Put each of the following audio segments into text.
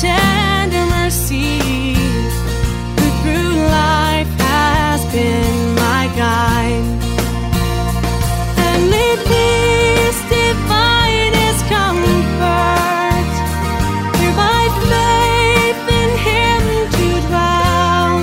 tender mercy? Who through life has been my guide? And may peace divine his comfort. Through my faith in him to dwell.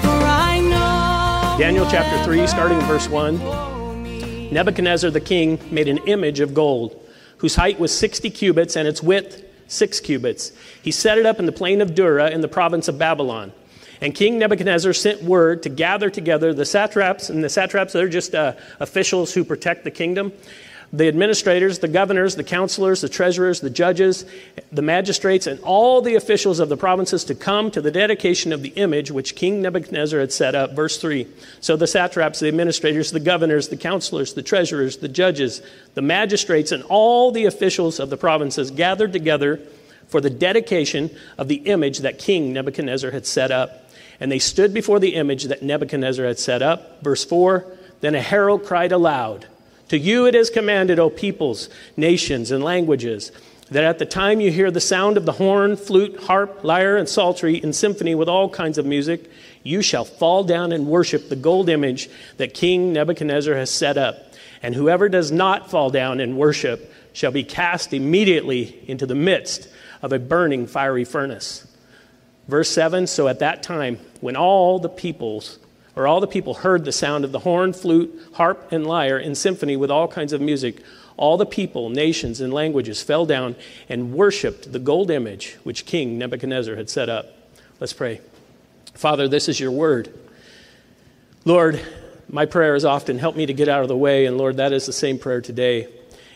For I know Daniel chapter 3, starting in verse 1. Nebuchadnezzar the king made an image of gold, whose height was 60 cubits and its width 6 cubits. He set it up in the plain of Dura in the province of Babylon. And King Nebuchadnezzar sent word to gather together the satraps, and the satraps, they're just uh, officials who protect the kingdom, the administrators, the governors, the counselors, the treasurers, the judges, the magistrates, and all the officials of the provinces to come to the dedication of the image which King Nebuchadnezzar had set up. Verse 3. So the satraps, the administrators, the governors, the counselors, the treasurers, the judges, the magistrates, and all the officials of the provinces gathered together for the dedication of the image that King Nebuchadnezzar had set up. And they stood before the image that Nebuchadnezzar had set up. Verse 4 Then a herald cried aloud, To you it is commanded, O peoples, nations, and languages, that at the time you hear the sound of the horn, flute, harp, lyre, and psaltery in symphony with all kinds of music, you shall fall down and worship the gold image that King Nebuchadnezzar has set up. And whoever does not fall down and worship shall be cast immediately into the midst of a burning fiery furnace. Verse 7 So at that time, when all the peoples, or all the people heard the sound of the horn, flute, harp, and lyre in symphony with all kinds of music, all the people, nations, and languages fell down and worshiped the gold image which King Nebuchadnezzar had set up. Let's pray. Father, this is your word. Lord, my prayer is often help me to get out of the way, and Lord, that is the same prayer today.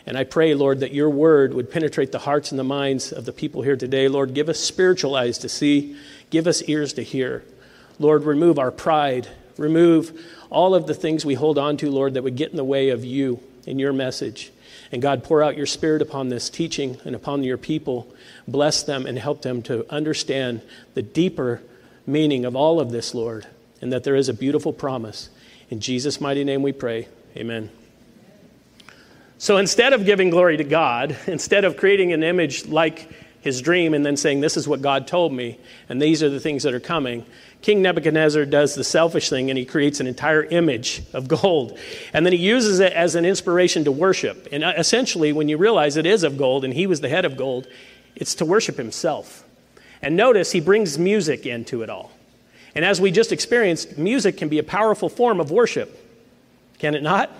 And I pray, Lord, that your word would penetrate the hearts and the minds of the people here today. Lord, give us spiritual eyes to see, give us ears to hear. Lord, remove our pride, remove all of the things we hold on to, Lord, that would get in the way of you and your message. And God, pour out your spirit upon this teaching and upon your people. Bless them and help them to understand the deeper meaning of all of this, Lord, and that there is a beautiful promise. In Jesus' mighty name we pray. Amen. So instead of giving glory to God, instead of creating an image like his dream and then saying, This is what God told me, and these are the things that are coming, King Nebuchadnezzar does the selfish thing and he creates an entire image of gold. And then he uses it as an inspiration to worship. And uh, essentially, when you realize it is of gold and he was the head of gold, it's to worship himself. And notice he brings music into it all. And as we just experienced, music can be a powerful form of worship. Can it not?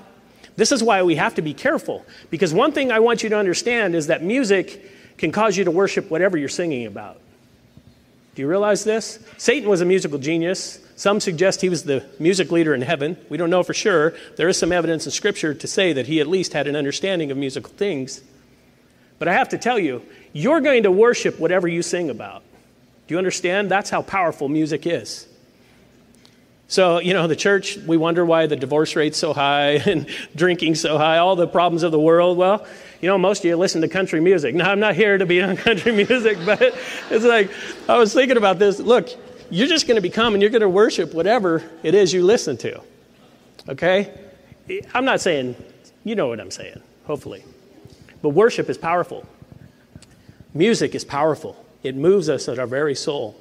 This is why we have to be careful. Because one thing I want you to understand is that music can cause you to worship whatever you're singing about. Do you realize this? Satan was a musical genius. Some suggest he was the music leader in heaven. We don't know for sure. There is some evidence in Scripture to say that he at least had an understanding of musical things. But I have to tell you, you're going to worship whatever you sing about. Do you understand? That's how powerful music is. So, you know, the church, we wonder why the divorce rate's so high and drinking so high, all the problems of the world. Well, you know, most of you listen to country music. Now, I'm not here to be on country music, but it's like, I was thinking about this. Look, you're just going to become and you're going to worship whatever it is you listen to. Okay? I'm not saying, you know what I'm saying, hopefully. But worship is powerful. Music is powerful, it moves us at our very soul.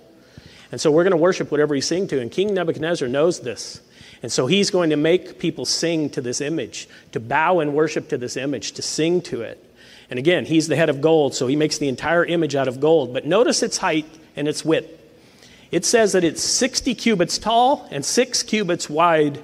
And so we're going to worship whatever we sing to. And King Nebuchadnezzar knows this. And so he's going to make people sing to this image, to bow and worship to this image, to sing to it. And again, he's the head of gold, so he makes the entire image out of gold. But notice its height and its width. It says that it's 60 cubits tall and 6 cubits wide.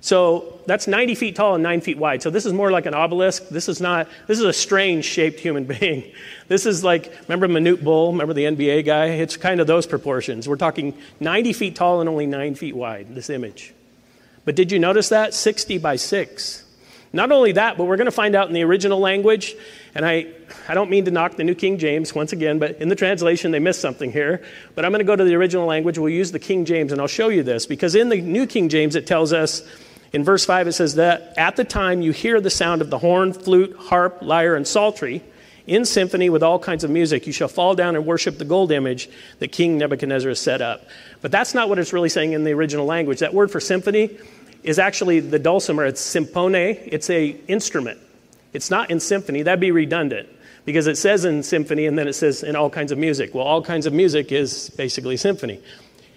So that's 90 feet tall and 9 feet wide. So this is more like an obelisk. This is not, this is a strange shaped human being. This is like, remember Manute Bol? Remember the NBA guy? It's kind of those proportions. We're talking 90 feet tall and only 9 feet wide, this image. But did you notice that? 60 by 6. Not only that, but we're going to find out in the original language, and I, I don't mean to knock the New King James once again, but in the translation they missed something here. But I'm going to go to the original language. We'll use the King James, and I'll show you this because in the New King James it tells us in verse 5 it says that at the time you hear the sound of the horn, flute, harp, lyre, and psaltery in symphony with all kinds of music, you shall fall down and worship the gold image that King Nebuchadnezzar has set up. But that's not what it's really saying in the original language. That word for symphony is actually the dulcimer. It's sympone. It's a instrument. It's not in symphony. That'd be redundant because it says in symphony and then it says in all kinds of music. Well, all kinds of music is basically symphony.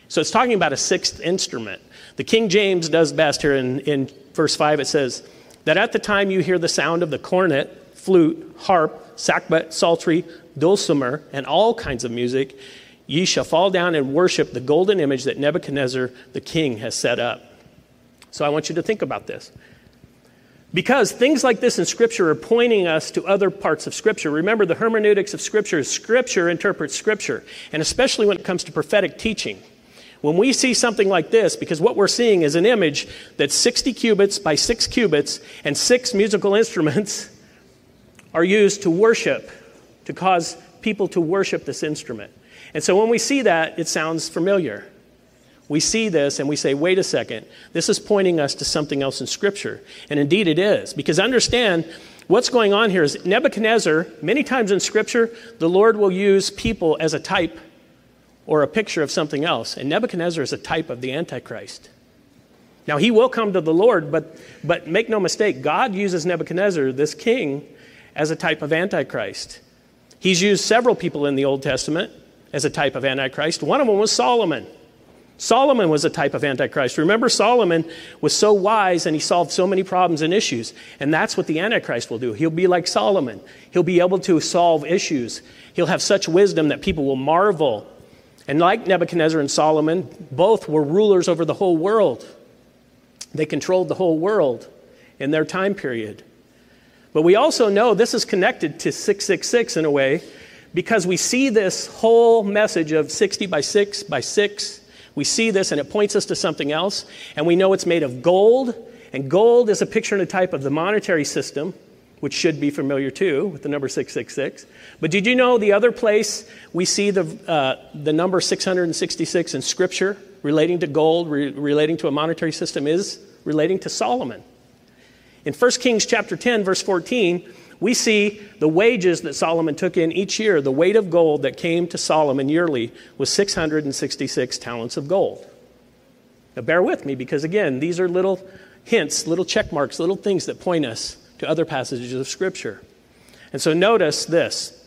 So it's talking about a sixth instrument. The King James does best here in, in verse 5. It says that at the time you hear the sound of the cornet, flute, harp, sackbut, psaltery, dulcimer, and all kinds of music, ye shall fall down and worship the golden image that Nebuchadnezzar the king has set up. So I want you to think about this. Because things like this in Scripture are pointing us to other parts of Scripture. Remember, the hermeneutics of Scripture is Scripture interprets Scripture, and especially when it comes to prophetic teaching. When we see something like this, because what we're seeing is an image that's 60 cubits by 6 cubits, and six musical instruments are used to worship, to cause people to worship this instrument. And so when we see that, it sounds familiar we see this and we say, wait a second, this is pointing us to something else in Scripture. And indeed it is. Because understand, what's going on here is Nebuchadnezzar, many times in Scripture, the Lord will use people as a type or a picture of something else. And Nebuchadnezzar is a type of the Antichrist. Now, he will come to the Lord, but, but make no mistake, God uses Nebuchadnezzar, this king, as a type of Antichrist. He's used several people in the Old Testament as a type of Antichrist. One of them was Solomon. Solomon was a type of Antichrist. Remember, Solomon was so wise and he solved so many problems and issues. And that's what the Antichrist will do. He'll be like Solomon, he'll be able to solve issues. He'll have such wisdom that people will marvel. And like Nebuchadnezzar and Solomon, both were rulers over the whole world. They controlled the whole world in their time period. But we also know this is connected to 666 in a way because we see this whole message of 60 by 6 by 6 we see this and it points us to something else, and we know it's made of gold, and gold is a picture and a type of the monetary system, which should be familiar too with the number 666. But did you know the other place we see the, uh, the number 666 in Scripture relating to gold, re- relating to a monetary system, is relating to Solomon? In 1 Kings chapter 10, verse 14, we see the wages that Solomon took in each year. The weight of gold that came to Solomon yearly was 666 talents of gold. Now, bear with me because, again, these are little hints, little check marks, little things that point us to other passages of Scripture. And so, notice this.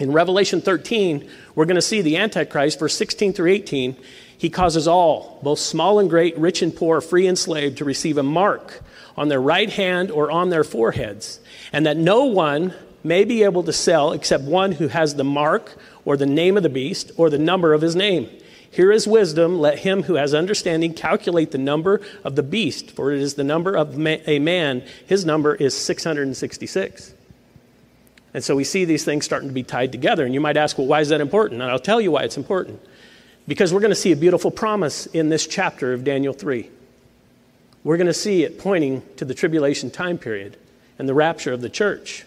In Revelation 13, we're going to see the Antichrist, verse 16 through 18. He causes all, both small and great, rich and poor, free and slave, to receive a mark on their right hand or on their foreheads and that no one may be able to sell except one who has the mark or the name of the beast or the number of his name. Here is wisdom. Let him who has understanding calculate the number of the beast, for it is the number of a man. His number is 666. And so we see these things starting to be tied together. And you might ask, well, why is that important? And I'll tell you why it's important. Because we're going to see a beautiful promise in this chapter of Daniel 3. We're going to see it pointing to the tribulation time period and the rapture of the church.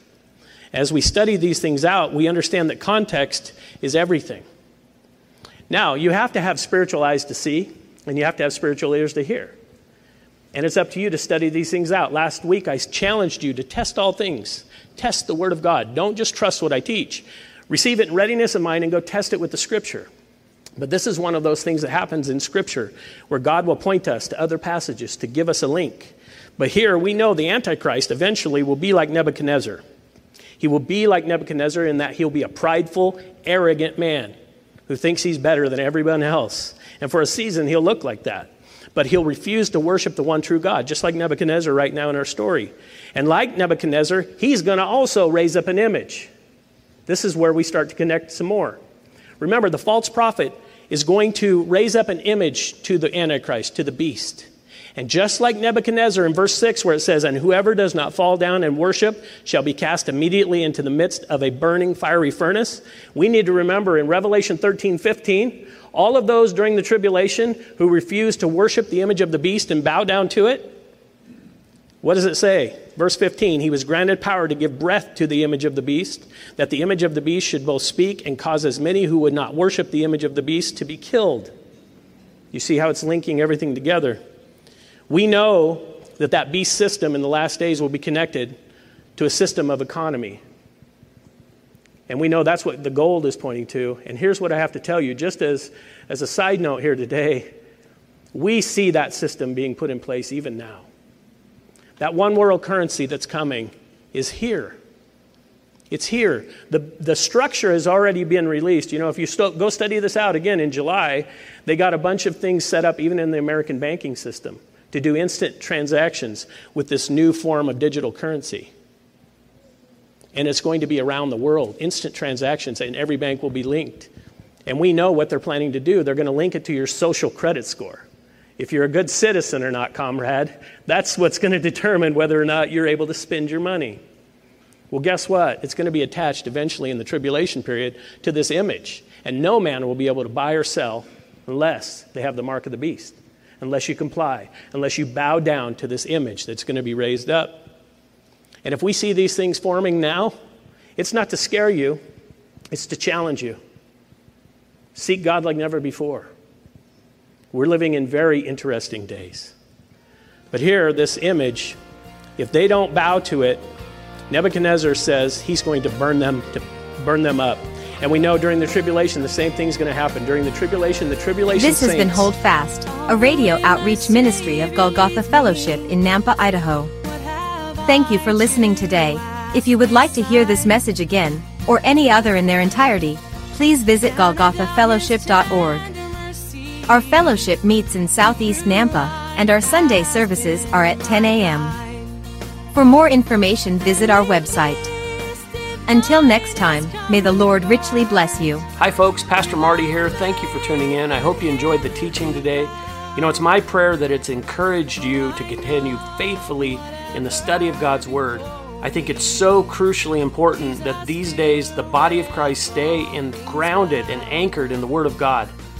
As we study these things out, we understand that context is everything. Now, you have to have spiritual eyes to see, and you have to have spiritual ears to hear. And it's up to you to study these things out. Last week, I challenged you to test all things, test the Word of God. Don't just trust what I teach. Receive it in readiness of mind and go test it with the Scripture. But this is one of those things that happens in Scripture where God will point us to other passages to give us a link but here we know the Antichrist eventually will be like Nebuchadnezzar. He will be like Nebuchadnezzar in that he'll be a prideful, arrogant man who thinks he's better than everyone else. And for a season, he'll look like that. But he'll refuse to worship the one true God, just like Nebuchadnezzar right now in our story. And like Nebuchadnezzar, he's going to also raise up an image. This is where we start to connect some more. Remember, the false prophet is going to raise up an image to the Antichrist, to the beast. And just like Nebuchadnezzar in verse 6, where it says, And whoever does not fall down and worship shall be cast immediately into the midst of a burning fiery furnace, we need to remember in Revelation 13 15, all of those during the tribulation who refuse to worship the image of the beast and bow down to it, What does it say? Verse 15 He was granted power to give breath to the image of the beast, that the image of the beast should both speak and cause as many who would not worship the image of the beast to be killed. You see how it's linking everything together. We know that that beast system in the last days will be connected to a system of economy. And we know that's what the gold is pointing to. And here's what I have to tell you just as, as a side note here today, we see that system being put in place even now. That one world currency that's coming is here. It's here. The, the structure has already been released. You know, if you st- go study this out again in July, they got a bunch of things set up even in the American banking system to do instant transactions with this new form of digital currency. And it's going to be around the world, instant transactions, and every bank will be linked. And we know what they're planning to do. They're going to link it to your social credit score. If you're a good citizen or not, comrade, that's what's going to determine whether or not you're able to spend your money. Well, guess what? It's going to be attached eventually in the tribulation period to this image. And no man will be able to buy or sell unless they have the mark of the beast, unless you comply, unless you bow down to this image that's going to be raised up. And if we see these things forming now, it's not to scare you, it's to challenge you. Seek God like never before. We're living in very interesting days. But here, this image, if they don't bow to it, Nebuchadnezzar says he's going to burn them to burn them up. And we know during the tribulation the same thing's going to happen. During the tribulation, the tribulation This has been Hold Fast, a radio outreach ministry of Golgotha Fellowship in Nampa, Idaho. Thank you for listening today. If you would like to hear this message again, or any other in their entirety, please visit golgothafellowship.org. Our fellowship meets in Southeast Nampa, and our Sunday services are at 10 a.m. For more information, visit our website. Until next time, may the Lord richly bless you. Hi, folks. Pastor Marty here. Thank you for tuning in. I hope you enjoyed the teaching today. You know, it's my prayer that it's encouraged you to continue faithfully in the study of God's Word. I think it's so crucially important that these days the body of Christ stay in, grounded and anchored in the Word of God